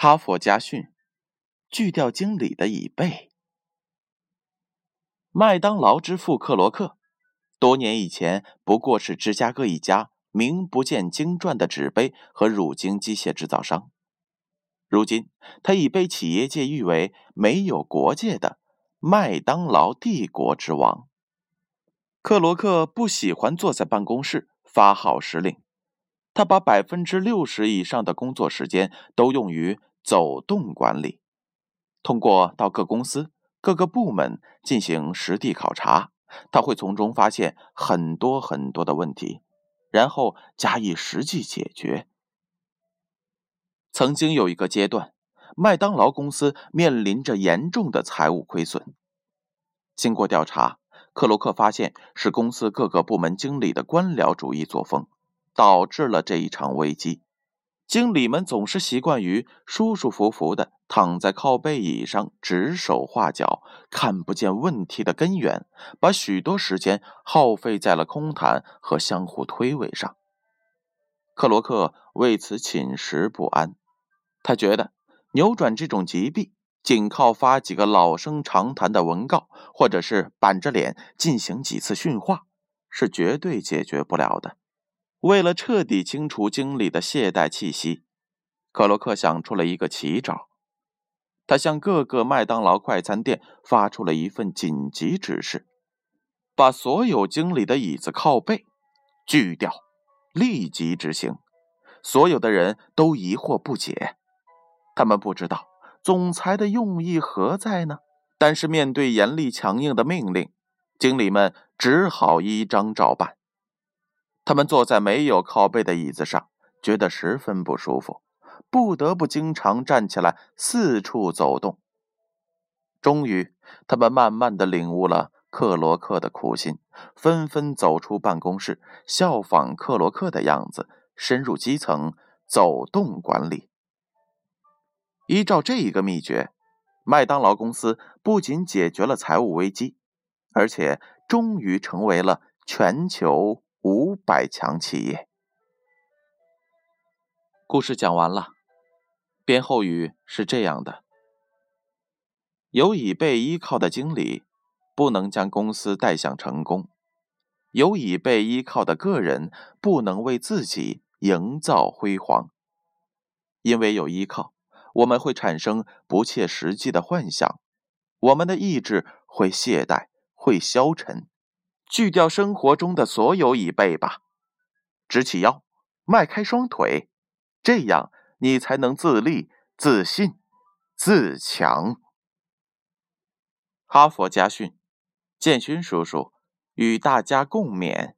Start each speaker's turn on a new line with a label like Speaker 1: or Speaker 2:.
Speaker 1: 哈佛家训：锯掉经理的椅背。麦当劳之父克罗克，多年以前不过是芝加哥一家名不见经传的纸杯和乳精机械制造商。如今，他已被企业界誉为没有国界的麦当劳帝国之王。克罗克不喜欢坐在办公室发号施令，他把百分之六十以上的工作时间都用于。走动管理，通过到各公司、各个部门进行实地考察，他会从中发现很多很多的问题，然后加以实际解决。曾经有一个阶段，麦当劳公司面临着严重的财务亏损。经过调查，克罗克发现是公司各个部门经理的官僚主义作风，导致了这一场危机。经理们总是习惯于舒舒服服的躺在靠背椅上指手画脚，看不见问题的根源，把许多时间耗费在了空谈和相互推诿上。克罗克为此寝食不安，他觉得扭转这种疾病，仅靠发几个老生常谈的文告，或者是板着脸进行几次训话，是绝对解决不了的。为了彻底清除经理的懈怠气息，克洛克想出了一个奇招。他向各个麦当劳快餐店发出了一份紧急指示：把所有经理的椅子靠背锯掉，立即执行。所有的人都疑惑不解，他们不知道总裁的用意何在呢？但是面对严厉强硬的命令，经理们只好依章照办。他们坐在没有靠背的椅子上，觉得十分不舒服，不得不经常站起来四处走动。终于，他们慢慢的领悟了克罗克的苦心，纷纷走出办公室，效仿克罗克的样子，深入基层，走动管理。依照这一个秘诀，麦当劳公司不仅解决了财务危机，而且终于成为了全球。五百强企业。故事讲完了，编后语是这样的：有已被依靠的经理，不能将公司带向成功；有已被依靠的个人，不能为自己营造辉煌。因为有依靠，我们会产生不切实际的幻想，我们的意志会懈怠，会消沉。去掉生活中的所有椅背吧，直起腰，迈开双腿，这样你才能自立、自信、自强。哈佛家训，建勋叔叔与大家共勉。